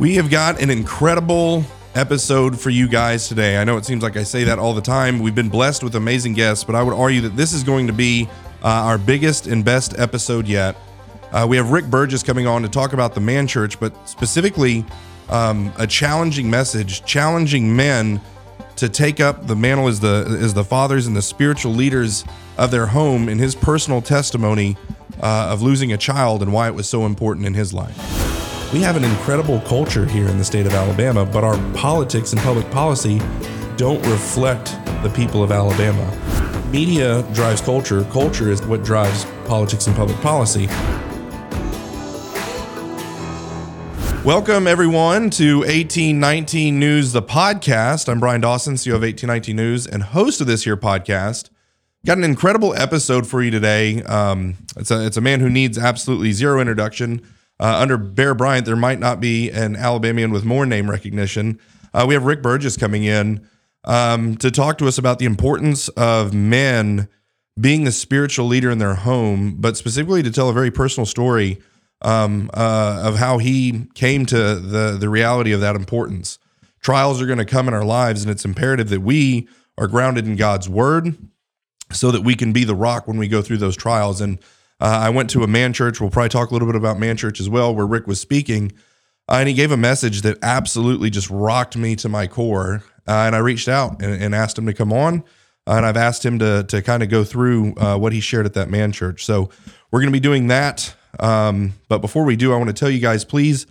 We have got an incredible episode for you guys today. I know it seems like I say that all the time. We've been blessed with amazing guests, but I would argue that this is going to be uh, our biggest and best episode yet. Uh, we have Rick Burgess coming on to talk about the man church, but specifically um, a challenging message, challenging men to take up the mantle as the as the fathers and the spiritual leaders of their home in his personal testimony uh, of losing a child and why it was so important in his life. We have an incredible culture here in the state of Alabama, but our politics and public policy don't reflect the people of Alabama. Media drives culture, culture is what drives politics and public policy. Welcome, everyone, to 1819 News, the podcast. I'm Bryan Dawson, CEO of 1819 News and host of this here podcast. Got an incredible episode for you today. Um, it's, a, it's a man who needs absolutely zero introduction. Uh, under Bear Bryant, there might not be an Alabamian with more name recognition. Uh, we have Rick Burgess coming in um, to talk to us about the importance of men being the spiritual leader in their home, but specifically to tell a very personal story um, uh, of how he came to the the reality of that importance. Trials are going to come in our lives, and it's imperative that we are grounded in God's word, so that we can be the rock when we go through those trials. And uh, I went to a man church. We'll probably talk a little bit about man church as well, where Rick was speaking. Uh, and he gave a message that absolutely just rocked me to my core. Uh, and I reached out and, and, asked him to come on. Uh, and I've asked him to, to kind of go through uh, what he shared at that man church. So we're going to be doing that. Um, but before we do, I want to tell you guys please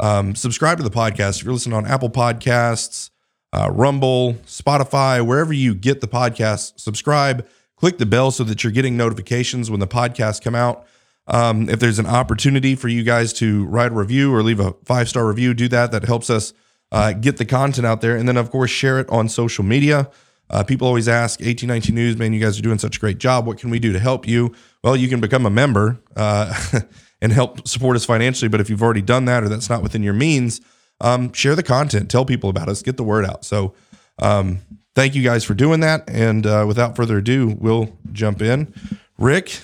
um, subscribe to the podcast. If you're listening on Apple Podcasts, uh, Rumble, Spotify, wherever you get the podcast, subscribe click the bell so that you're getting notifications when the podcasts come out. Um, if there's an opportunity for you guys to write a review or leave a five star review, do that. That helps us uh, get the content out there. And then, of course, share it on social media. Uh, people always ask 1819 News, man, you guys are doing such a great job. What can we do to help you? Well, you can become a member uh, and help support us financially. But if you've already done that or that's not within your means, um, share the content, tell people about us, get the word out. So, um, thank you guys for doing that. And uh, without further ado, we'll jump in. Rick,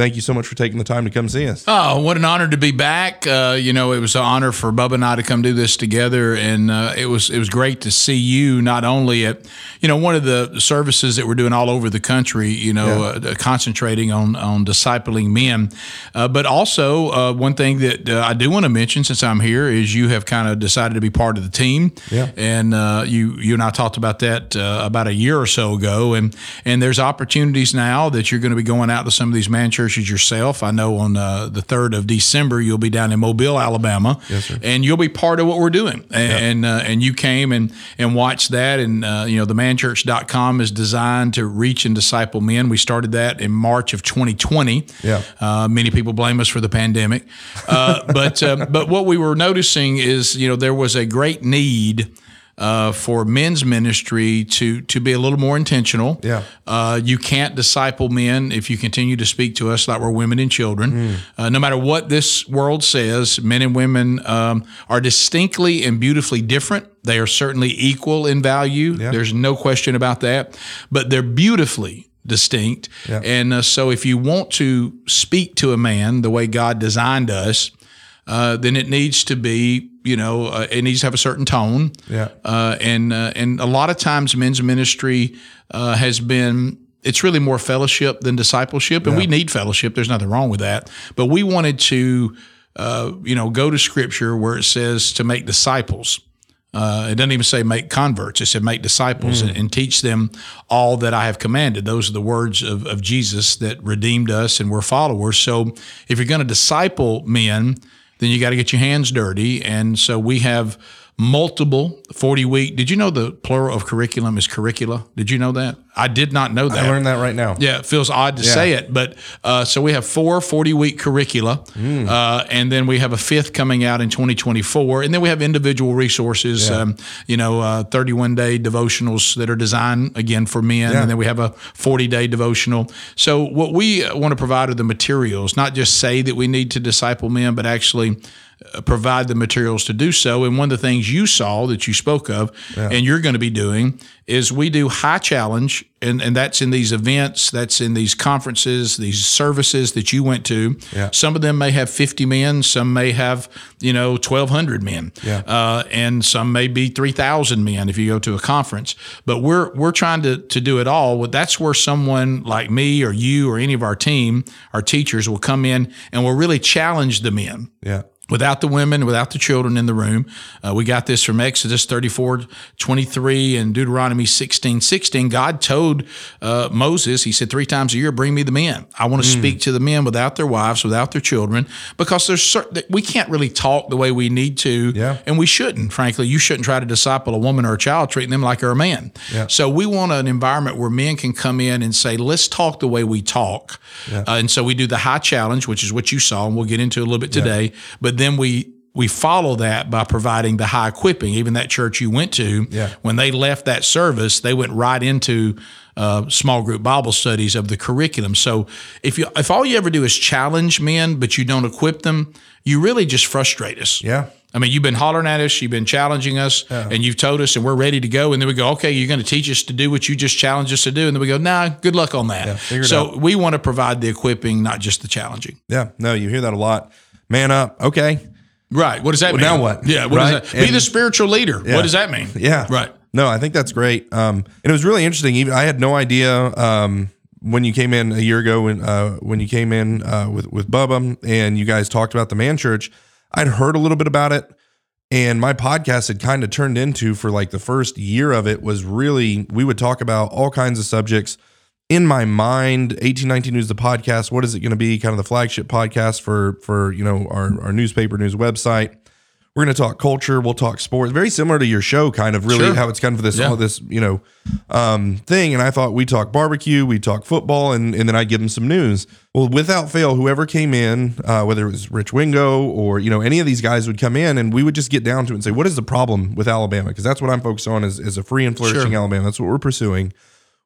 thank you so much for taking the time to come see us. Oh, what an honor to be back! Uh, you know, it was an honor for Bubba and I to come do this together, and uh, it was it was great to see you not only at you know one of the services that we're doing all over the country, you know, yeah. uh, concentrating on on discipling men, uh, but also uh, one thing that uh, I do want to mention since I'm here is you have kind of decided to be part of the team, yeah, and you you and I talked about that about a year or so ago, and and there's opportunities now that you're going to be going out to some of these man churches churches yourself. I know on uh, the 3rd of December, you'll be down in Mobile, Alabama. Yes, and you'll be part of what we're doing. And, yep. uh, and you came and, and watched that. And, uh, you know, the manchurch.com is designed to reach and disciple men. We started that in March of 2020. Yeah. Uh, many people blame us for the pandemic. Uh, but, uh, but what we were noticing is, you know, there was a great need uh, for men's ministry to to be a little more intentional. Yeah, uh, you can't disciple men if you continue to speak to us like we're women and children. Mm. Uh, no matter what this world says, men and women um, are distinctly and beautifully different. They are certainly equal in value. Yeah. There's no question about that. But they're beautifully distinct. Yeah. And uh, so, if you want to speak to a man the way God designed us, uh, then it needs to be, you know, uh, it needs to have a certain tone. Yeah. Uh, and uh, and a lot of times men's ministry uh, has been it's really more fellowship than discipleship, and yeah. we need fellowship. There's nothing wrong with that, but we wanted to, you know, go to Scripture where it says to make disciples. Uh, it doesn't even say make converts. It said make disciples mm. and, and, teach them all that I have commanded. Those are the words of, of Jesus that redeemed us and we're followers. So if you're going to disciple men, then you got to get your hands dirty. And so we have multiple 40 week. Did you know the plural of curriculum is curricula? Did you know that? I did not know that. I learned that right now. Yeah, it feels odd to yeah. say it, but uh, so we have four 40 week curricula, mm. uh, and then we have a fifth coming out in 2024, and then we have individual resources, yeah. um, you know, uh, 31 day devotionals that are designed again for men, yeah. and then we have a 40 day devotional. So what we want to provide are the materials, not just say that we need to disciple men, but actually uh, provide the materials to do so. And one of the things you saw that you spoke of, and you're going to be doing, is we do high challenge, and, and that's in these events, that's in these conferences, these services that you went to. Yeah. Some of them may have 50 men, some may have, you know, 1,200 men, Yeah. uh, and some may be 3,000 men if you go to a conference. But we're we're trying to to do it all. Well, That's where someone like me or you or any of our team, our teachers, will come in and will really challenge the men Yeah. Without the women, without the children in the room. Uh, we got this from Exodus 34, 23 and Deuteronomy 16, 16. God told uh, Moses, he said, three times a year, bring me the men. I want to speak to the men without their wives, without their children, because there's certain, we can't really talk the way we need to. Yeah. And we shouldn't, frankly. You shouldn't try to disciple a woman or a child, treating them like they're a man. Yeah. So we want an environment where men can come in and say, let's talk the way we talk. Uh, and so we do the high challenge, which is what you saw, and we'll get into a little bit today. But then we we follow that by providing the high equipping. Even that church you went to, Yeah. when they left that service, they went right into uh, small group Bible studies of the curriculum. So if you if all you ever do is challenge men, but you don't equip them, you really just frustrate us. Yeah. I mean, you've been hollering at us, you've been challenging us, and you've told us, and we're ready to go. And then we go, okay, you're going to teach us to do what you just challenged us to do. And then we go, nah, good luck on that. it so we want to provide the equipping, not just the challenging. Yeah. No, you hear that a lot. Man up. Okay. Right. What does that mean? now what? Yeah. What Right? does that? Be And- the spiritual leader. Yeah. What does that mean? Yeah. Right. No, I think that's great. Um, and it was really interesting. Even I had no idea um, when you came in a year ago when uh, when you came in uh, with with Bubba and you guys talked about the man church. I'd heard a little bit about it, and my podcast had kind of turned into for like the first year of it was really we would talk about all kinds of subjects. In my mind, 1819 News, the podcast, what is it going to be? Kind of the flagship podcast for for you know our, our newspaper news website. We're going to talk culture. We'll talk sports. Very similar to your show, kind of really Sure. how it's kind of this Yeah. all this you know um, thing. And I thought we talk barbecue, we talk football, and and then I give them some news. Well, without fail, whoever came in, uh, whether it was Rich Wingo or you know any of these guys would come in, and we would just get down to it and say, what is the problem with Alabama? Because that's what I'm focused on is is a free and flourishing Sure. Alabama. That's what we're pursuing.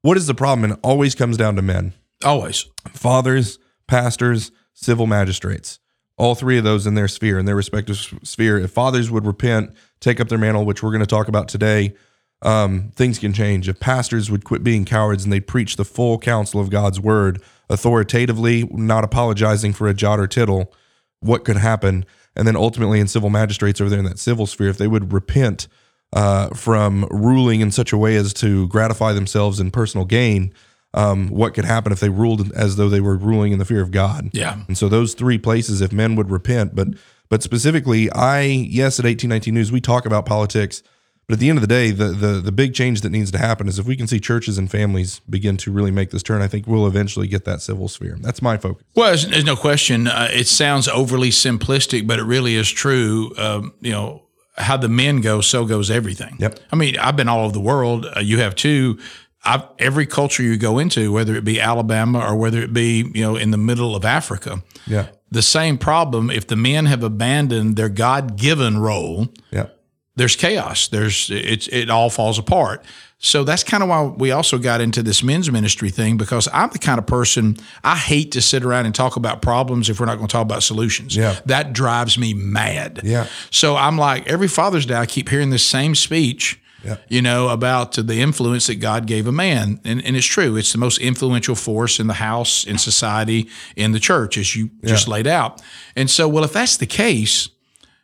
What is the problem? And it always comes down to men Always. fathers, pastors, civil magistrates. All three of those in their sphere, in their respective sphere. If fathers would repent, take up their mantle, which we're going to talk about today, um, things can change. If pastors would quit being cowards and they preach the full counsel of God's word authoritatively, not apologizing for a jot or tittle, what could happen? And then ultimately, in civil magistrates over there in that civil sphere, if they would repent uh, from ruling in such a way as to gratify themselves in personal gain, um, what could happen if they ruled as though they were ruling in the fear of God? Yeah. And so those three places, if men would repent, but but specifically, I yes at eighteen nineteen news we talk about politics, but at the end of the day, the the the big change that needs to happen is if we can see churches and families begin to really make this turn, I think we'll eventually get that civil sphere. That's my focus. Well, there's, there's no question. Uh, it sounds overly simplistic, but it really is true. Um, you know, how the men go, so goes everything. Yep. I mean, I've been all over the world. Uh, you have too. I've, every culture you go into, whether it be Alabama or whether it be you know in the middle of Africa, Yeah, the same problem. If the men have abandoned their God given role, yeah, there's chaos. There's it's it all falls apart. So that's kind of why we also got into this men's ministry thing because I'm the kind of person I hate to sit around and talk about problems if we're not going to talk about solutions. Yeah. That drives me mad. Yeah. So I'm like every Father's Day I keep hearing this same speech. Yeah. You know, about the influence that God gave a man. And, and it's true. It's the most influential force in the house, in society, in the church, as you just laid out. And so, well, if that's the case,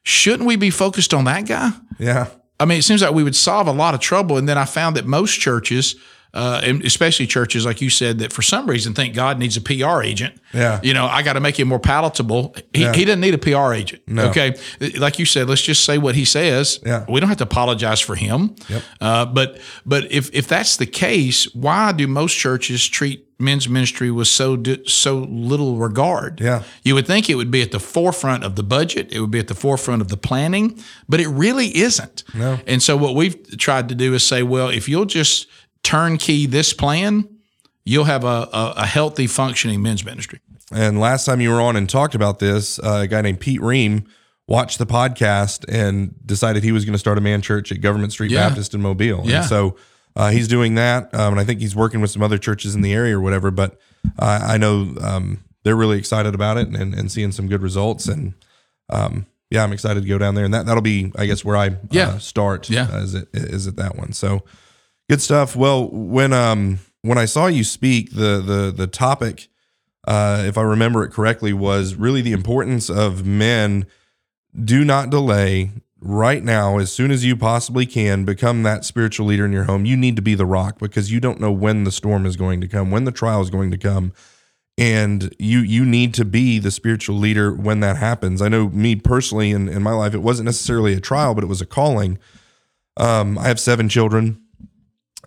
shouldn't we be focused on that guy? yeah, I mean, it seems like we would solve a lot of trouble. And then I found that most churches, uh, and especially churches like you said, that for some reason think God needs a PR agent. Yeah. You know, I got to make him more palatable. He, Yeah. he doesn't need a PR agent. No. Okay. Like you said, let's just say what he says. Yeah. We don't have to apologize for him. Yep. Uh, but but if if that's the case, why do most churches treat men's ministry with so so little regard? Yeah. You would think it would be at the forefront of the budget, it would be at the forefront of the planning, but it really isn't. No. And so what we've tried to do is say, well, if you'll just turnkey this plan, you'll have a, a, a healthy, functioning men's ministry. And last time you were on and talked about this, uh, a guy named Pete Ream watched the podcast and decided he was going to start a man church at Government Street Yeah. Baptist in Mobile. Yeah. And so uh, he's doing that. Um, and I think he's working with some other churches in the area or whatever. But uh, I know um, they're really excited about it and, and seeing some good results. And um, yeah, I'm excited to go down there, and that that'll be, I guess, where I Yeah. uh, start. Yeah. uh, is it is it that one? So good stuff. Well, when um when I saw you speak, the the the topic, uh, if I remember it correctly, was really the importance of men. Do not delay. Right now, as soon as you possibly can, become that spiritual leader in your home. You need to be the rock because you don't know when the storm is going to come, when the trial is going to come and you you need to be the spiritual leader when that happens. I know me personally in, in my life, it wasn't necessarily a trial, but it was a calling. Um, I have seven children,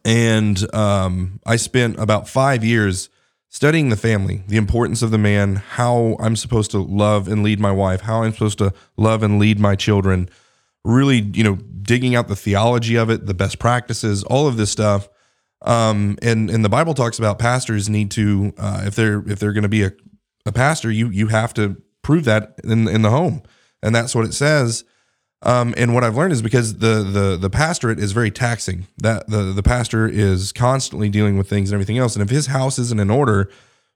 and um, I spent about five years studying the family, the importance of the man, how I'm supposed to love and lead my wife, how I'm supposed to love and lead my children. Really, you know, digging out the theology of it, the best practices, all of this stuff. Um, and and the Bible talks about pastors need to, uh, if they're if they're going to be a, a pastor, you you have to prove that in in the home, and that's what it says. Um, and what I've learned is because the the the pastorate is very taxing. That the the pastor is constantly dealing with things and everything else. And if his house isn't in order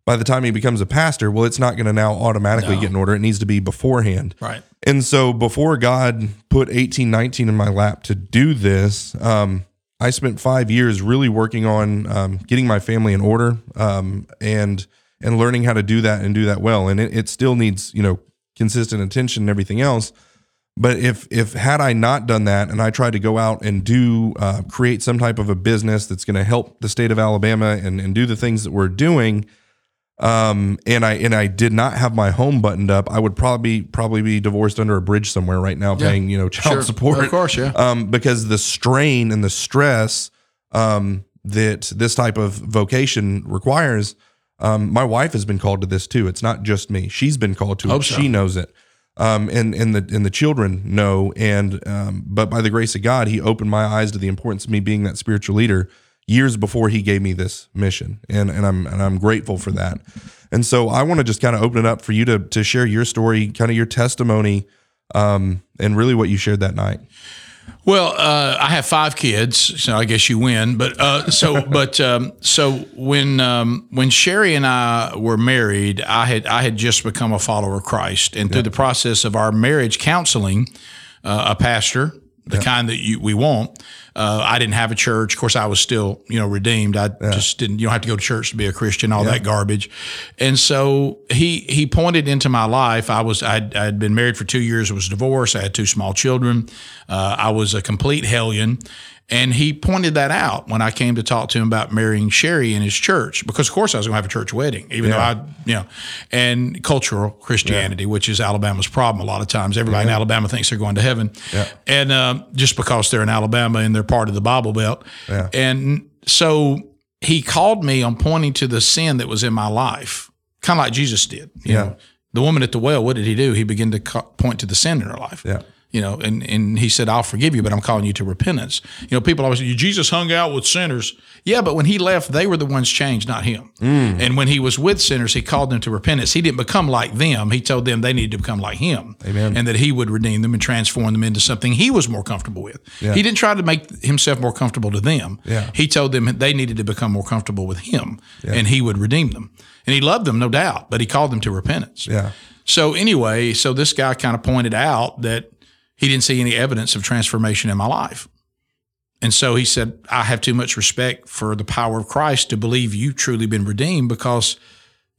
by the time he becomes a pastor, well, it's not going to now automatically No. get in order. It needs to be beforehand. Right. And so before God put 1819 in my lap to do this, um, I spent five years really working on um, getting my family in order um, and and learning how to do that and do that well. And it, it still needs you know consistent attention and everything else. But if if had I not done that and I tried to go out and do uh, create some type of a business that's going to help the state of Alabama and and do the things that we're doing, um, and I and I did not have my home buttoned up, I would probably probably be divorced under a bridge somewhere right now, paying you know child Sure. support, Of course, yeah. um, because the strain and the stress um, that this type of vocation requires. Um, my wife has been called to this too. It's not just me; she's been called to it. Hope so. She knows it, um, and and the and the children know. And um, but by the grace of God, He opened my eyes to the importance of me being that spiritual leader years before He gave me this mission, and and I'm and I'm grateful for that. And so I want to just kind of open it up for you to to share your story, kind of your testimony, um, and really what you shared that night. Well, uh, I have five kids, so I guess you win. But uh, so, but um, so when um, when Sherri and I were married, I had I had just become a follower of Christ, and through the process of our marriage counseling, uh, a pastor, the kind that you, we want. Uh, I didn't have a church. Of course, I was still, you know, redeemed. I just didn't. You don't have to go to church to be a Christian. All that garbage. And so he he pointed into my life. I was I'd, I'd been married for two years. Was divorced. I had two small children. Uh, I was a complete hellion. And he pointed that out when I came to talk to him about marrying Sherri in his church, because of course I was going to have a church wedding, even though I, you know, and cultural Christianity, which is Alabama's problem a lot of times. Everybody in Alabama thinks they're going to heaven, and um, just because they're in Alabama and they're part of the Bible Belt, and so he called me on pointing to the sin that was in my life, kind of like Jesus did. You Yeah. know, the woman at the well, what did he do? He began to point to the sin in her life. Yeah. You know, and, and he said, I'll forgive you, but I'm calling you to repentance. You know, people always say, Jesus hung out with sinners. Yeah, but when he left, they were the ones changed, not him. Mm. And when he was with sinners, he called them to repentance. He didn't become like them. He told them they needed to become like him. Amen. And that he would redeem them and transform them into something he was more comfortable with. He didn't try to make himself more comfortable to them. Yeah. He told them they needed to become more comfortable with him and he would redeem them. And he loved them, no doubt, but he called them to repentance. Yeah. So anyway, so this guy kind of pointed out that he didn't see any evidence of transformation in my life. And so he said, I have too much respect for the power of Christ to believe you've truly been redeemed because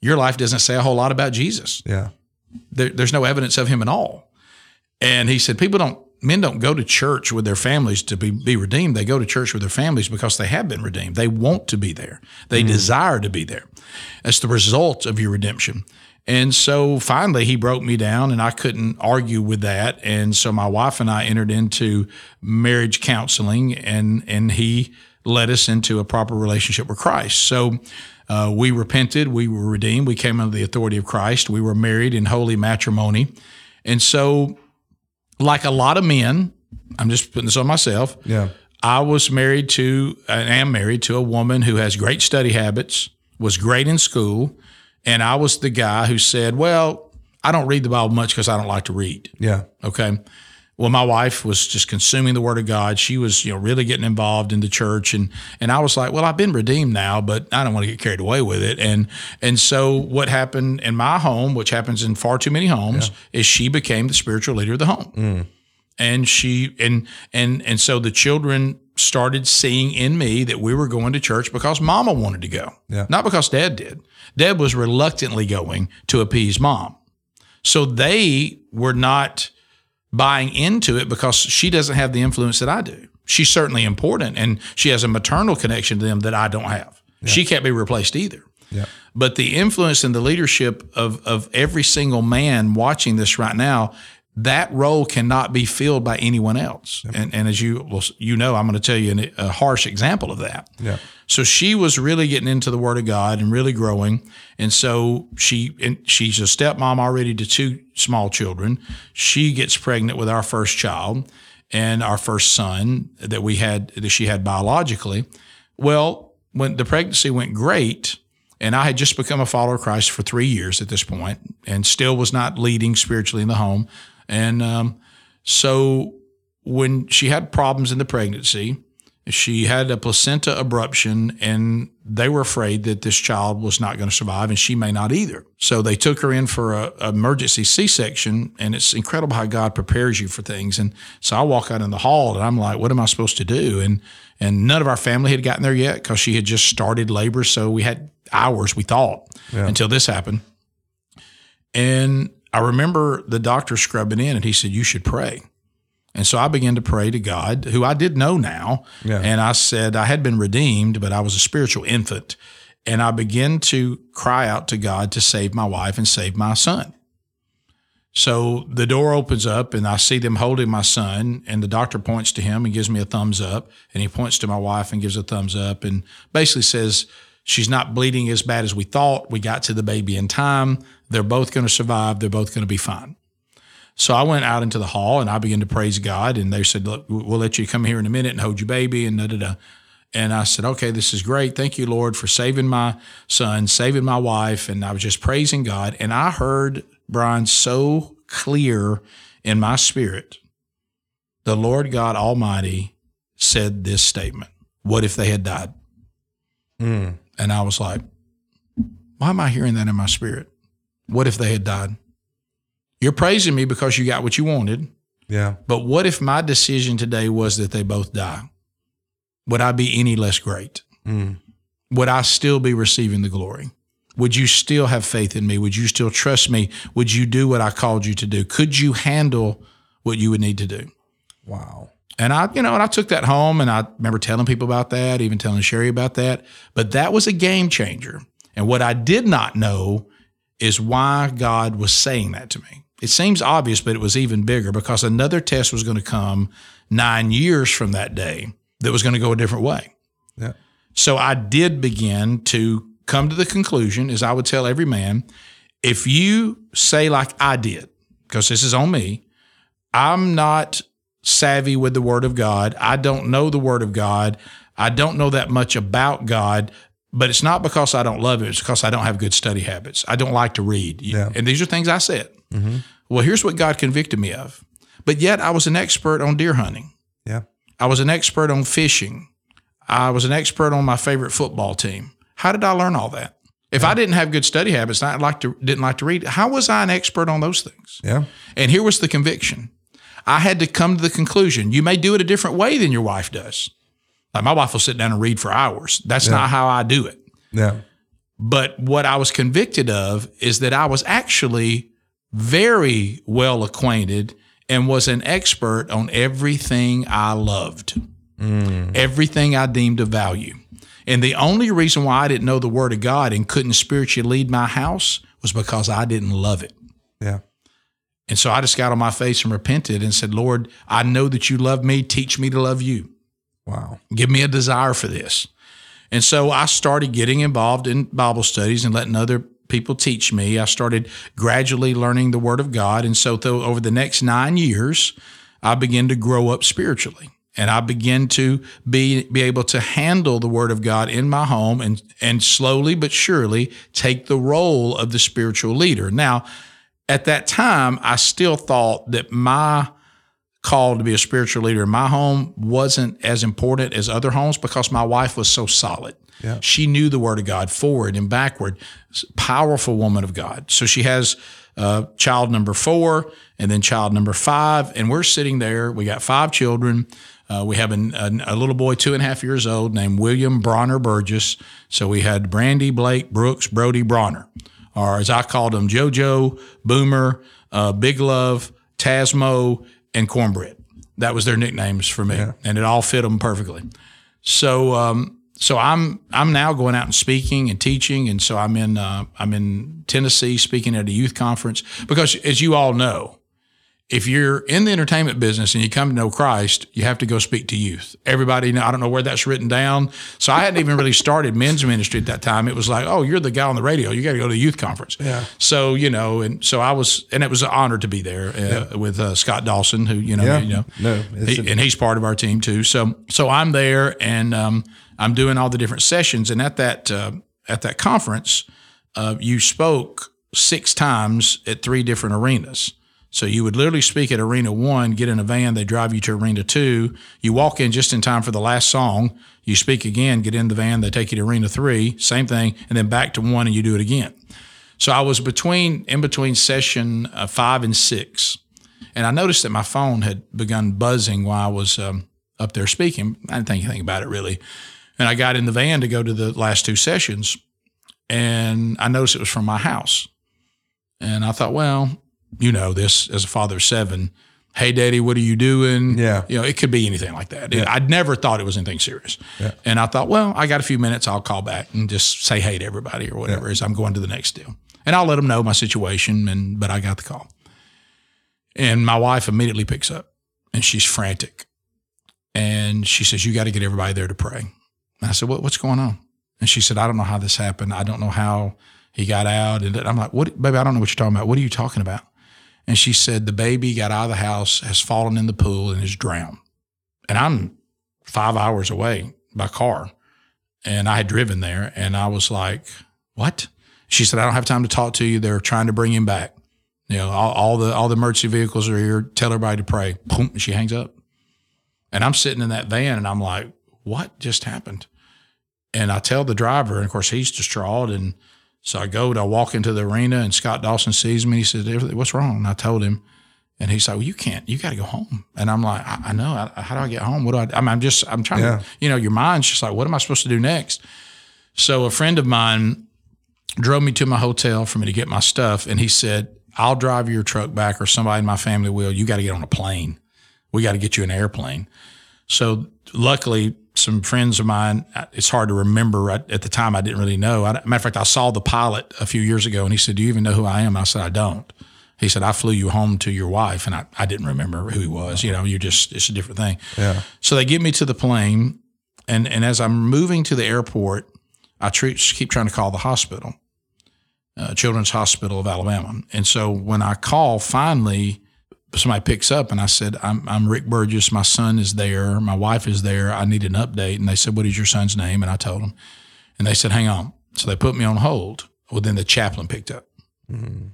your life doesn't say a whole lot about Jesus. Yeah. There, there's no evidence of him at all. And he said, people don't, men don't go to church with their families to be, be redeemed. They go to church with their families because they have been redeemed. They want to be there. They mm. desire to be there. That's the result of your redemption. And so finally, he broke me down, and I couldn't argue with that. And so my wife and I entered into marriage counseling, and and he led us into a proper relationship with Christ. So uh, we repented, we were redeemed, we came under the authority of Christ, we were married in holy matrimony, and so like a lot of men, I'm just putting this on myself. Yeah. I was married to, and am married to a woman who has great study habits, was great in school, and I was the guy who said, "Well, I don't read the Bible much because I don't like to read." Yeah. Okay. well, my wife was just consuming the word of God. She was, you know, really getting involved in the church. And, and I was like, well, I've been redeemed now, but I don't want to get carried away with it. And, and so what happened in my home, which happens in far too many homes, yeah. is she became the spiritual leader of the home. Mm. And she, and, and, and so the children started seeing in me that we were going to church because mama wanted to go, yeah. not because dad did. Dad was reluctantly going to appease mom. So they were not, buying into it because she doesn't have the influence that I do. She's certainly important and she has a maternal connection to them that I don't have. Yeah. She can't be replaced either. Yeah. But the influence and the leadership of, of every single man watching this right now, that role cannot be filled by anyone else. Yep. And, and as you well, you know, I'm going to tell you a harsh example of that. Yeah. So she was really getting into the Word of God and really growing. And so she and she's a stepmom already to two small children. She gets pregnant with our first child and our first son that we had that she had biologically. Well, when the pregnancy went great, and I had just become a follower of Christ for three years at this point, and still was not leading spiritually in the home. And um, so when she had problems in the pregnancy, she had a placenta abruption, and they were afraid that this child was not going to survive, and she may not either. So they took her in for a, emergency C-section, and it's incredible how God prepares you for things. And so I walk out in the hall, and I'm like, "What am I supposed to do?" And and none of our family had gotten there yet because she had just started labor, so we had hours. We thought yeah. until this happened, and I remember the doctor scrubbing in, and he said, "You should pray." And so I began to pray to God, who I did know now. Yeah. And I said, I had been redeemed, but I was a spiritual infant. And I began to cry out to God to save my wife and save my son. So the door opens up and I see them holding my son, and the doctor points to him and gives me a thumbs up. And he points to my wife and gives a thumbs up and basically says, She's not bleeding as bad as we thought. We got to the baby in time. They're both going to survive. They're both going to be fine. So I went out into the hall and I began to praise God. And they said, Look, we'll let you come here in a minute and hold your baby and da da da. And I said, Okay, this is great. Thank you, Lord, for saving my son, saving my wife. And I was just praising God. And I heard Bryan so clear in my spirit. The Lord God Almighty said this statement What if they had died? Mm. And I was like, Why am I hearing that in my spirit? What if they had died? You're praising me because you got what you wanted. Yeah. But what if my decision today was that they both die? Would I be any less great? Mm. Would I still be receiving the glory? Would you still have faith in me? Would you still trust me? Would you do what I called you to do? Could you handle what you would need to do? Wow. And I, you know, and I took that home and I remember telling people about that, even telling Sherri about that. But that was a game changer. And what I did not know is why God was saying that to me. It seems obvious, but it was even bigger because another test was going to come nine years from that day that was going to go a different way. Yeah. So I did begin to come to the conclusion, as I would tell every man, if you say like I did, because this is on me, I'm not savvy with the Word of God. I don't know the Word of God. I don't know that much about God, but it's not because I don't love it. It's because I don't have good study habits. I don't like to read. Yeah. And these are things I said. Mm-hmm. Well, here's what God convicted me of. But yet I was an expert on deer hunting. Yeah. I was an expert on fishing. I was an expert on my favorite football team. How did I learn all that? If yeah. I didn't have good study habits, I like to didn't like to read. How was I an expert on those things? Yeah. And here was the conviction. I had to come to the conclusion. You may do it a different way than your wife does. Like my wife will sit down and read for hours. That's yeah. not how I do it. Yeah. But what I was convicted of is that I was actually very well acquainted and was an expert on everything I loved, mm. everything I deemed of value. And the only reason why I didn't know the Word of God and couldn't spiritually lead my house was because I didn't love it. Yeah. And so I just got on my face and repented and said, Lord, I know that you love me. Teach me to love you. Wow. Give me a desire for this. And so I started getting involved in Bible studies and letting other people teach me. I started gradually learning the Word of God. And so, over the next nine years, I began to grow up spiritually. And I began to be, be able to handle the Word of God in my home and, and slowly but surely take the role of the spiritual leader. Now, at that time, I still thought that my call to be a spiritual leader in my home wasn't as important as other homes because my wife was so solid. Yeah. She knew the word of God forward and backward. Powerful woman of God. So she has uh, child number four and then child number five. And we're sitting there. We got five children. Uh, we have an, a, a, little boy, two and a half years old, named William Bronner Burgess. So we had Brandy, Blake, Brooks, Brody, Bronner, or as I called them, JoJo, Boomer, uh, Big Love, Tasmo, and Cornbread. That was their nicknames for me, yeah. and it all fit them perfectly. So, um, so I'm I'm now going out and speaking and teaching, and so I'm in uh, I'm in Tennessee speaking at a youth conference because, as you all know, if you're in the entertainment business and you come to know Christ, you have to go speak to youth. Everybody, I don't know where that's written down. So I hadn't even really started men's ministry at that time. It was like, oh, you're the guy on the radio. You got to go to the youth conference. Yeah. So you know, and so I was, and it was an honor to be there uh, yeah. with uh, Scott Dawson, who you know, yeah. you know, no, he, and he's part of our team too. So so I'm there, and um, I'm doing all the different sessions, and at that uh, at that conference, uh, you spoke six times at three different arenas. So you would literally speak at Arena One, get in a van, they drive you to Arena Two. You walk in just in time for the last song. You speak again, get in the van, they take you to Arena Three, same thing, and then back to one, and you do it again. So I was between in between session uh, five and six, and I noticed that my phone had begun buzzing while I was um, up there speaking. I didn't think anything about it really, and I got in the van to go to the last two sessions, and I noticed it was from my house, and I thought, well you know this as a father of seven. Hey, daddy, what are you doing? Yeah. You know, it could be anything like that. Yeah. I'd never thought it was anything serious. Yeah. And I thought, well, I got a few minutes. I'll call back and just say hey to everybody or whatever yeah. as I'm going to the next deal. And I'll let them know my situation. And, but I got the call. And my wife immediately picks up and she's frantic. And she says, you got to get everybody there to pray. And I said, what, what's going on? And she said, I don't know how this happened. I don't know how he got out. And I'm like, what, baby, I don't know what you're talking about. What are you talking about? And she said, the baby got out of the house, has fallen in the pool, and is drowned. And I'm five hours away by car. And I had driven there, and I was like, what? She said, I don't have time to talk to you. They're trying to bring him back. You know, all, all the all the emergency vehicles are here. Tell everybody to pray. Boom, she hangs up. And I'm sitting in that van, and I'm like, what just happened? And I tell the driver, and of course he's distraught, and so I go to I walk into the arena and Scott Dawson sees me. He says, "What's wrong?" And I told him, and he's like, "Well, you can't. You got to go home." And I'm like, "I, I know. I, how do I get home? What do I? I am just. I'm trying yeah. to. You know, your mind's just like, what am I supposed to do next?" So a friend of mine drove me to my hotel for me to get my stuff, and he said, "I'll drive your truck back, or somebody in my family will. You got to get on a plane. We got to get you an airplane." So luckily, some friends of mine, it's hard to remember. at the time, I didn't really know. I, matter of fact, I saw the pilot a few years ago and he said, Do you even know who I am? I said, I don't. He said, I flew you home to your wife. And I, I didn't remember who he was. You know, you're just, it's a different thing. Yeah. So they get me to the plane. And, and as I'm moving to the airport, I keep trying to call the hospital, uh, Children's Hospital of Alabama. And so when I call, finally, somebody picks up and I said, I'm, I'm Rick Burgess. My son is there. My wife is there. I need an update. And they said, What is your son's name? And I told them. And they said, Hang on. So they put me on hold. Well, then the chaplain picked up. Mm-hmm.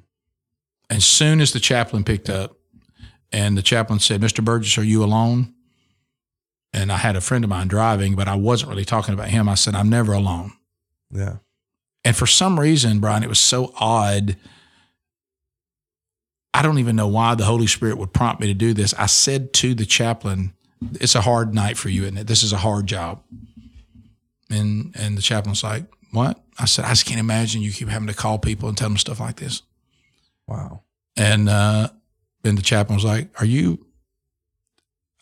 And soon as the chaplain picked up, and the chaplain said, Mr. Burgess, are you alone? And I had a friend of mine driving, but I wasn't really talking about him. I said, I'm never alone. Yeah. And for some reason, Bryan, it was so odd I don't even know why the Holy Spirit would prompt me to do this. I said to the chaplain, "It's a hard night for you, isn't it? This is a hard job." And and the chaplain's like, "What?" I said, "I just can't imagine you keep having to call people and tell them stuff like this." Wow. And uh, then the chaplain was like, "Are you?"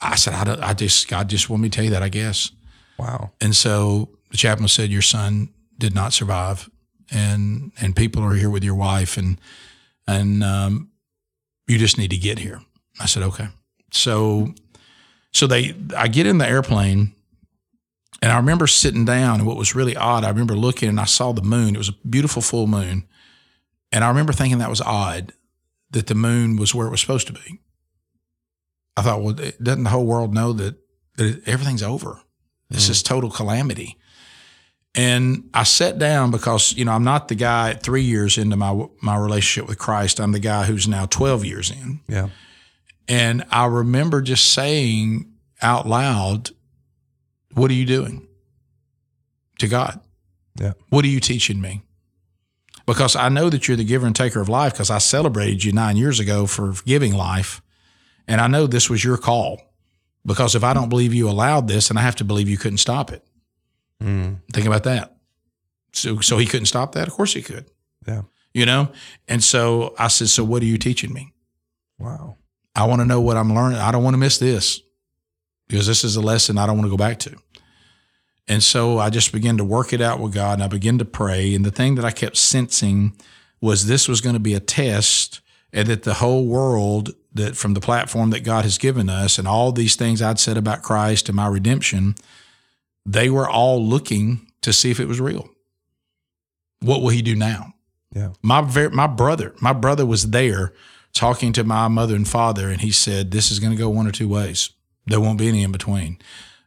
I said, I, I just God just want me to tell you that, I guess." Wow. And so the chaplain said, "Your son did not survive, and and people are here with your wife, and and um, you just need to get here. I said, okay. So, so they, I get in the airplane and I remember sitting down and what was really odd, I remember looking and I saw the moon. It was a beautiful full moon. And I remember thinking that was odd that the moon was where it was supposed to be. I thought, well, doesn't the whole world know that, that everything's over? This mm. is total calamity. And I sat down because, you know, I'm not the guy three years into my my relationship with Christ. I'm the guy who's now 12 years in. Yeah. And I remember just saying out loud, What are you doing to God? Yeah. What are you teaching me? Because I know that you're the giver and taker of life because I celebrated you nine years ago for giving life. And I know this was your call because if I don't believe you allowed this, and I have to believe you couldn't stop it. Mm. Think about that. So, so he couldn't stop that? Of course he could. Yeah. You know? And so I said, So what are you teaching me? Wow. I want to know what I'm learning. I don't want to miss this because this is a lesson I don't want to go back to. And so I just began to work it out with God and I began to pray. And the thing that I kept sensing was this was going to be a test and that the whole world that from the platform that God has given us and all these things I'd said about Christ and my redemption, they were all looking to see if it was real. What will he do now? Yeah. My ver- my brother, my brother was there talking to my mother and father, and he said, This is going to go one or two ways. There won't be any in between.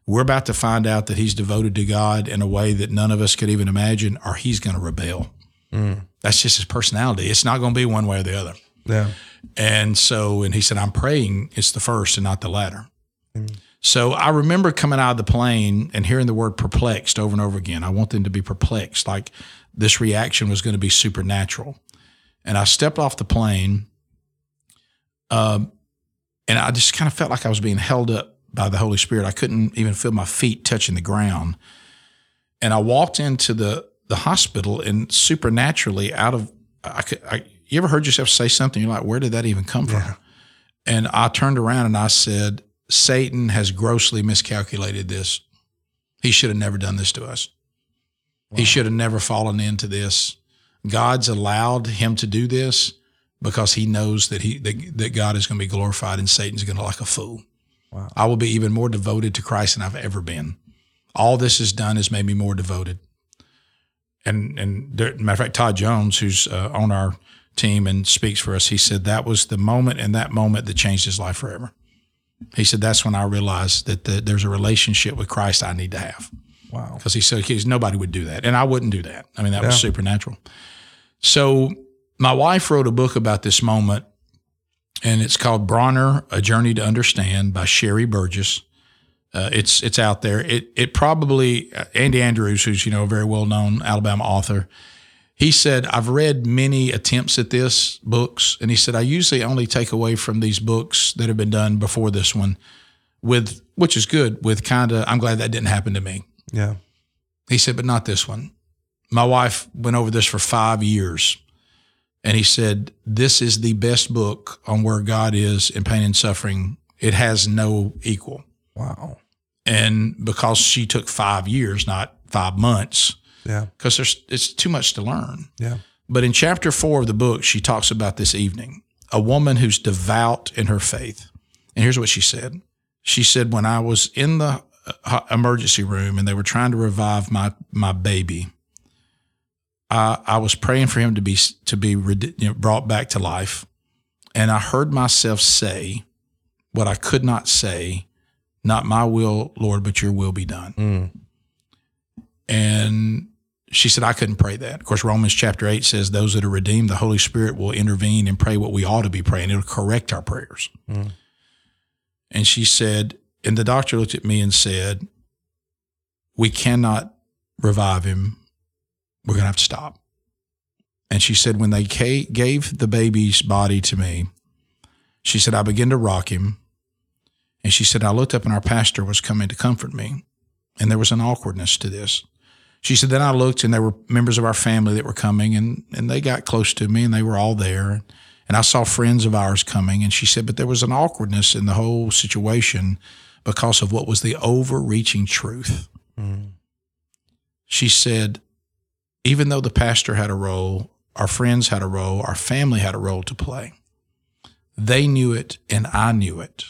We're about to find out that he's devoted to God in a way that none of us could even imagine, or he's going to rebel. Mm. That's just his personality. It's not going to be one way or the other. Yeah. And so, and he said, I'm praying it's the first and not the latter. Mm. So I remember coming out of the plane and hearing the word perplexed over and over again. I want them to be perplexed, like this reaction was going to be supernatural. And I stepped off the plane, um, and I just kind of felt like I was being held up by the Holy Spirit. I couldn't even feel my feet touching the ground. And I walked into the the hospital, and supernaturally, out of I could, I, you ever heard yourself say something? You're like, where did that even come from? And I turned around and I said, Satan has grossly miscalculated this. He should have never done this to us. He should have never fallen into this. God's allowed him to do this because he knows that he that, that God is going to be glorified and Satan's going to look like a fool. Wow. I will be even more devoted to Christ than I've ever been. All this has done has made me more devoted. And and there, matter of fact, Todd Jones, who's uh, on our team and speaks for us, he said that was the moment and that moment that changed his life forever. He said that's when I realized that the, there's a relationship with Christ I need to have Wow. because he said "Kids, nobody would do that, and I wouldn't do that. I mean, that was supernatural. So my wife wrote a book about this moment, and it's called Bronner: A Journey to Understand by Sherri Burgess. Uh, it's it's out there. It it probably uh, Andy Andrews, who's you know a very well known Alabama author. He said, I've read many attempts at this books, and he said I usually only take away from these books that have been done before this one, with which is good. With kind of, I'm glad that didn't happen to me. Yeah. He said, but not this one. My wife went over this for five years. And he said, This is the best book on where God is in pain and suffering. It has no equal. Wow. And because she took five years, not five months, Yeah. because there's it's too much to learn. Yeah. But in chapter four of the book, she talks about this evening a woman who's devout in her faith. And here's what she said She said, When I was in the uh, emergency room and they were trying to revive my, my baby, I, I was praying for him to be, to be you know, brought back to life. And I heard myself say what I could not say, Not my will, Lord, but your will be done. Mm. And she said, I couldn't pray that. Of course, Romans chapter 8 says, Those that are redeemed, the Holy Spirit will intervene and pray what we ought to be praying. It'll correct our prayers. Mm. And she said, And the doctor looked at me and said, We cannot revive him. We're going to have to stop. And she said, When they gave the baby's body to me, she said, I began to rock him. And she said, I looked up and our pastor was coming to comfort me. And there was an awkwardness to this. She said, then I looked and there were members of our family that were coming and, and they got close to me and they were all there. And I saw friends of ours coming. And she said, but there was an awkwardness in the whole situation because of what was the overreaching truth. Mm. She said, even though the pastor had a role, our friends had a role, our family had a role to play, they knew it and I knew it.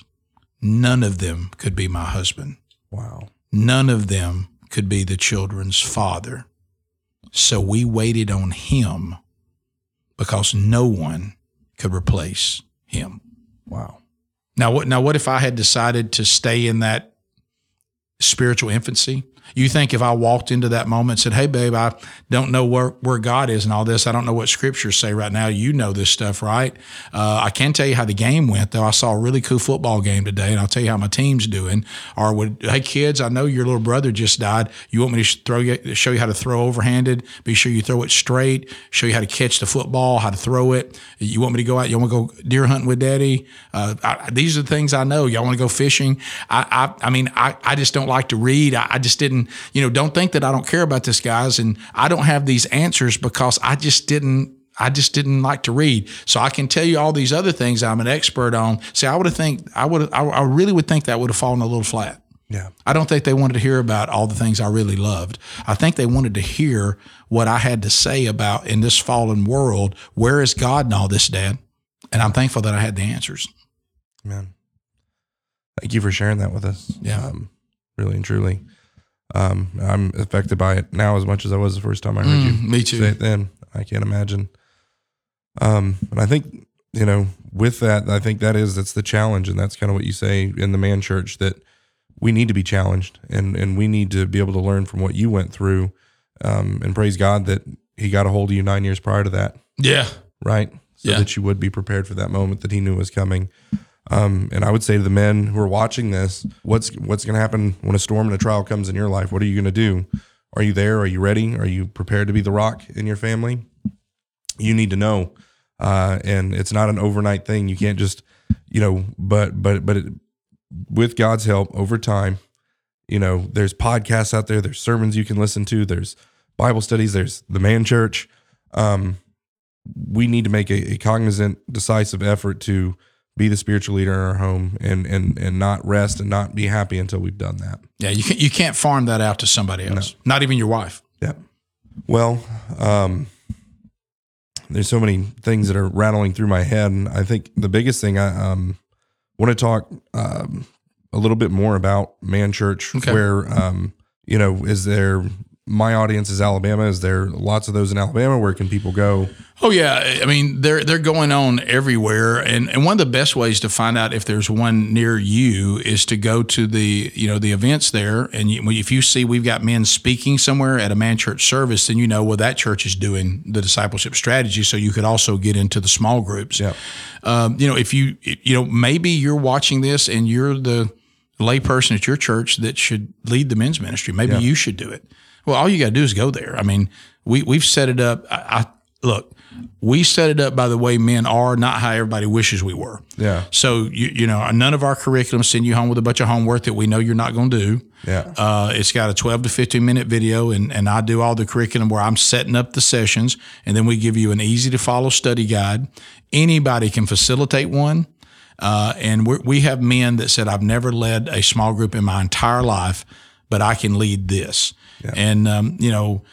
None of them could be my husband. Wow. None of them could be the children's father. So we waited on him because no one could replace him. Wow. Now what now what if I had decided to stay in that spiritual infancy. You think if I walked into that moment and said, Hey, babe, I don't know where, where God is and all this. I don't know what scriptures say right now. You know this stuff, right? Uh, I can tell you how the game went, though. I saw a really cool football game today, and I'll tell you how my team's doing. Or would, hey, kids, I know your little brother just died. You want me to throw you, show you how to throw overhanded? Be sure you throw it straight, show you how to catch the football, how to throw it. You want me to go out? You want to go deer hunting with daddy? Uh, I, these are the things I know. Y'all want to go fishing? I, I, I mean, I, I just don't like to read. I, I just didn't you know, don't think that I don't care about this, guys. And I don't have these answers because I just didn't I just didn't like to read. So I can tell you all these other things I'm an expert on. See, I would have think I would I, I really would think that would have fallen a little flat. Yeah. I don't think they wanted to hear about all the things I really loved. I think they wanted to hear what I had to say about in this fallen world, where is God in all this, Dad? And I'm thankful that I had the answers. Man. Thank you for sharing that with us. Yeah. Um, really and truly. Um, I'm affected by it now as much as I was the first time I heard mm, you me too. say it then. I can't imagine. Um, and I think, you know, with that, I think that is, that's the challenge. And that's kind of what you say in the man church that we need to be challenged and, and we need to be able to learn from what you went through. Um, and praise God that he got a hold of you nine years prior to that. Yeah. Right. So yeah. that you would be prepared for that moment that he knew was coming. Um, and I would say to the men who are watching this, what's what's going to happen when a storm and a trial comes in your life? What are you going to do? Are you there? Are you ready? Are you prepared to be the rock in your family? You need to know, uh, and it's not an overnight thing. You can't just, you know, but but but it, with God's help over time, you know, there's podcasts out there, there's sermons you can listen to, there's Bible studies, there's the Man Church. Um, we need to make a, a cognizant, decisive effort to be the spiritual leader in our home and and and not rest and not be happy until we've done that. Yeah, you can you can't farm that out to somebody else. No. Not even your wife. Yeah. Well, um, there's so many things that are rattling through my head, and I think the biggest thing I um, want to talk um, a little bit more about Man Church, okay. where um, you know, is there my audience is Alabama. Is there lots of those in Alabama? Where can people go? Oh yeah, I mean they're they're going on everywhere, and and one of the best ways to find out if there's one near you is to go to the you know the events there, and you, if you see we've got men speaking somewhere at a man church service, then you know well that church is doing the discipleship strategy, so you could also get into the small groups. Yeah. Um, you know if you you know maybe you're watching this and you're the layperson at your church that should lead the men's ministry. Maybe yeah. you should do it. Well, all you got to do is go there. I mean, we we've set it up. I, I, look, we set it up by the way men are, not how everybody wishes we were. Yeah. So you you know, none of our curriculum send you home with a bunch of homework that we know you're not going to do. Yeah. Uh, it's got a 12 to 15 minute video, and and I do all the curriculum where I'm setting up the sessions, and then we give you an easy to follow study guide. Anybody can facilitate one. Uh, and we have men that said, I've never led a small group in my entire life, but I can lead this. Yeah. And, um, you know,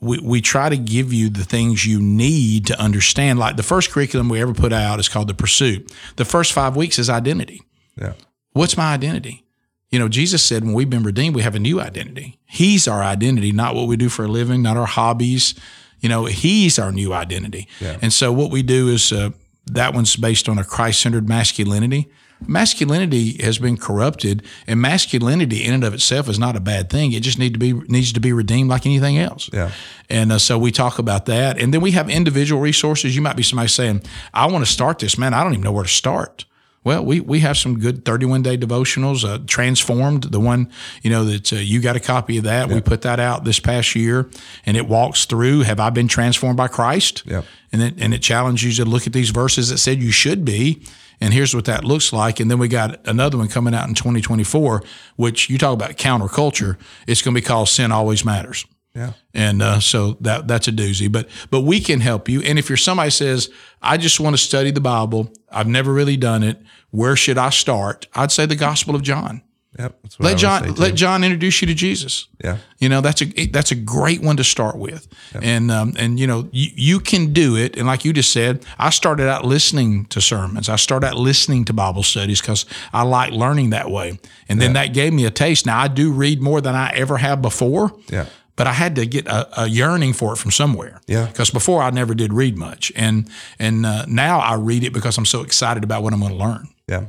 we, we try to give you the things you need to understand. Like the first curriculum we ever put out is called The Pursuit. The first five weeks is identity. Yeah. What's my identity? You know, Jesus said when we've been redeemed, we have a new identity. He's our identity, not what we do for a living, not our hobbies. You know, He's our new identity. Yeah. And so what we do is uh, that one's based on a Christ centered masculinity masculinity has been corrupted, and masculinity in and of itself is not a bad thing. It just need to be needs to be redeemed like anything else. Yeah. And uh, so we talk about that, and then we have individual resources. You might be somebody saying, "I want to start this, man. I don't even know where to start." Well, we, we have some good 31 day devotionals, uh, transformed the one, you know, that uh, you got a copy of that. We put that out this past year and it walks through, have I been transformed by Christ? Yep. And it, and it challenges you to look at these verses that said you should be and here's what that looks like. And then we got another one coming out in 2024, which you talk about counterculture. It's going to be called Sin Always Matters. Yeah. And uh, so that that's a doozy. But but we can help you. And if you're somebody says, I just want to study the Bible, I've never really done it. Where should I start? I'd say the Gospel of John. Yep. let John let John introduce you to Jesus. Yeah. You know that's a that's a great one to start with, yep. and um, and you know you, you can do it. And like you just said, I started out listening to sermons. I started out listening to Bible studies because I like learning that way. And then yeah. that gave me a taste. Now I do read more than I ever have before. Yeah but I had to get a, a, yearning for it from somewhere. Yeah. Because before I never did read much, and and uh, now I read it because I'm so excited about what I'm going to learn. Yeah.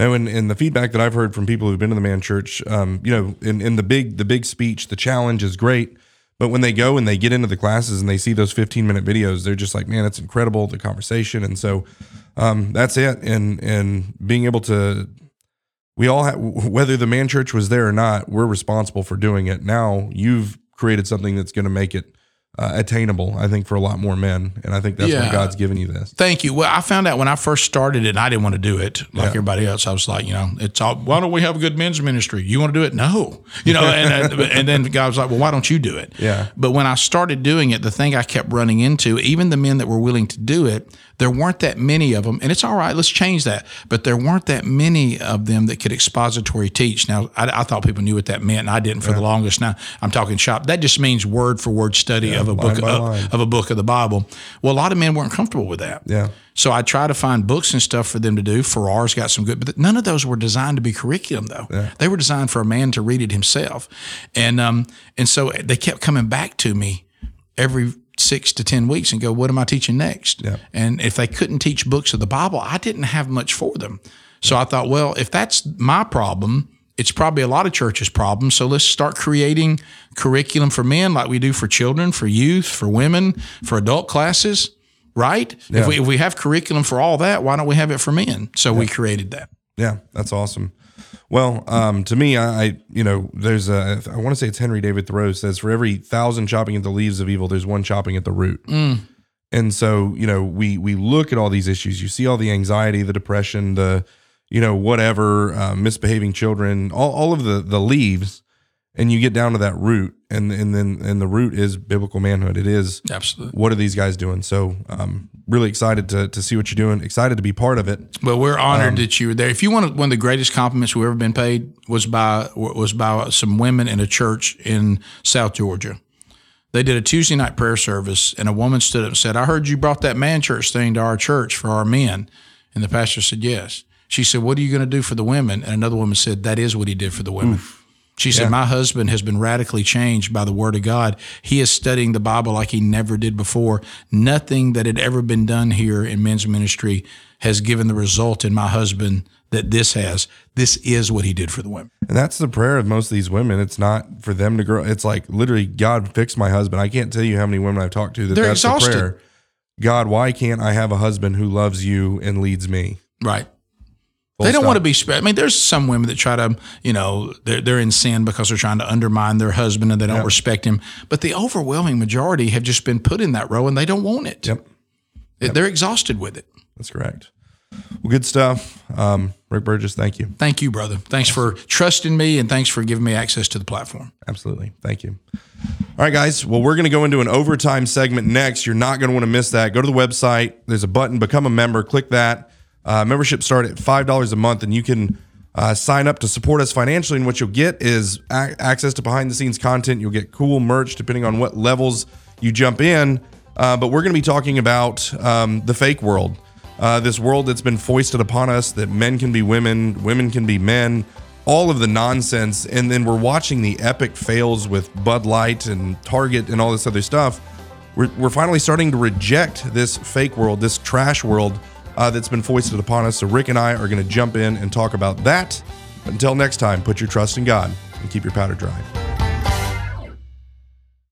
Now, in, in the feedback that I've heard from people who've been to the man church, um, you know, in, in the big the big speech, the challenge is great. But when they go and they get into the classes and they see those 15 minute videos, they're just like, man, it's incredible the conversation. And so um, that's it. And and being able to, we all have, whether the man church was there or not, we're responsible for doing it. Now you've created something that's going to make it uh, attainable, I think, for a lot more men. And I think that's Yeah. why God's given you this. Thank you. Well, I found out when I first started it, and I didn't want to do it like everybody else. I was like, you know, it's all. Why don't we have a good men's ministry? You want to do it? No, you know. And and, and then God was like, well, why don't you do it? Yeah. But when I started doing it, the thing I kept running into, even the men that were willing to do it, there weren't that many of them. And it's all right. Let's change that. But there weren't that many of them that could expository teach. Now, I, I thought people knew what that meant, and I didn't for the longest. Now I'm talking shop. That just means word for word study of a book of, of a book of the Bible. Well, a lot of men weren't comfortable with that. Yeah. So I try to find books and stuff for them to do. Farrar's got some good, but none of those were designed to be curriculum though. Yeah. They were designed for a man to read it himself, and um and so they kept coming back to me every six to ten weeks and go, "What am I teaching next?" Yeah. And if they couldn't teach books of the Bible, I didn't have much for them. So I thought, well, if that's my problem, it's probably a lot of churches' problem. So let's start creating curriculum for men like we do for children, for youth, for women, for adult classes, right? If, we, if we have curriculum for all that, why don't we have it for men? So we created that. Yeah, that's awesome. Well, um, to me, I, I you know, there's a I want to say it's Henry David Thoreau says for every thousand chopping at the leaves of evil, there's one chopping at the root. And so, you know, we we look at all these issues. You see all the anxiety, the depression, the you know whatever, uh, misbehaving children, all all of the the leaves, and you get down to that root, and and then and the root is biblical manhood. It is Absolutely. what are these guys doing? So, um, really excited to to see what you're doing. Excited to be part of it. Well, we're honored that you were there. If you want one of the greatest compliments we've ever been paid was by was by some women in a church in South Georgia. They did a Tuesday night prayer service, and a woman stood up and said, "I heard you brought that man church thing to our church for our men." And the pastor said, "Yes." She said, "What are you going to do for the women?" And another woman said, "That is what he did for the women." She said, My husband has been radically changed by the word of God. He is studying the Bible like he never did before. Nothing that had ever been done here in men's ministry has given the result in my husband that this has. This is what he did for the women. And that's the prayer of most of these women. It's not for them to grow. It's like literally, God, fix my husband. I can't tell you how many women I've talked to that They're that's exhausted. the prayer. God, why can't I have a husband who loves you and leads me? Right. They don't stop. want to be spread. I mean, there's some women that try to, you know, they're, they're in sin because they're trying to undermine their husband and they don't respect him. But the overwhelming majority have just been put in that role and they don't want it. Yep, They're exhausted with it. that's correct. Well, good stuff. Um, Rick Burgess, thank you. Thank you, brother. Thanks for trusting me and thanks for giving me access to the platform. Absolutely. Thank you. All right, guys. Well, we're going to go into an overtime segment next. You're not going to want to miss that. Go to the website. There's a button, become a member. Click that. Uh, membership start at $5 a month, and you can uh, sign up to support us financially. And what you'll get is a- access to behind the scenes content. You'll get cool merch depending on what levels you jump in. Uh, but we're going to be talking about um, the fake world. Uh, this world that's been foisted upon us that men can be women, women can be men, all of the nonsense. And then we're watching the epic fails with Bud Light and Target and all this other stuff. We're, we're finally starting to reject this fake world, this trash world uh, that's been foisted upon us. So, Rick and I are going to jump in and talk about that. Until next time, put your trust in God and keep your powder dry.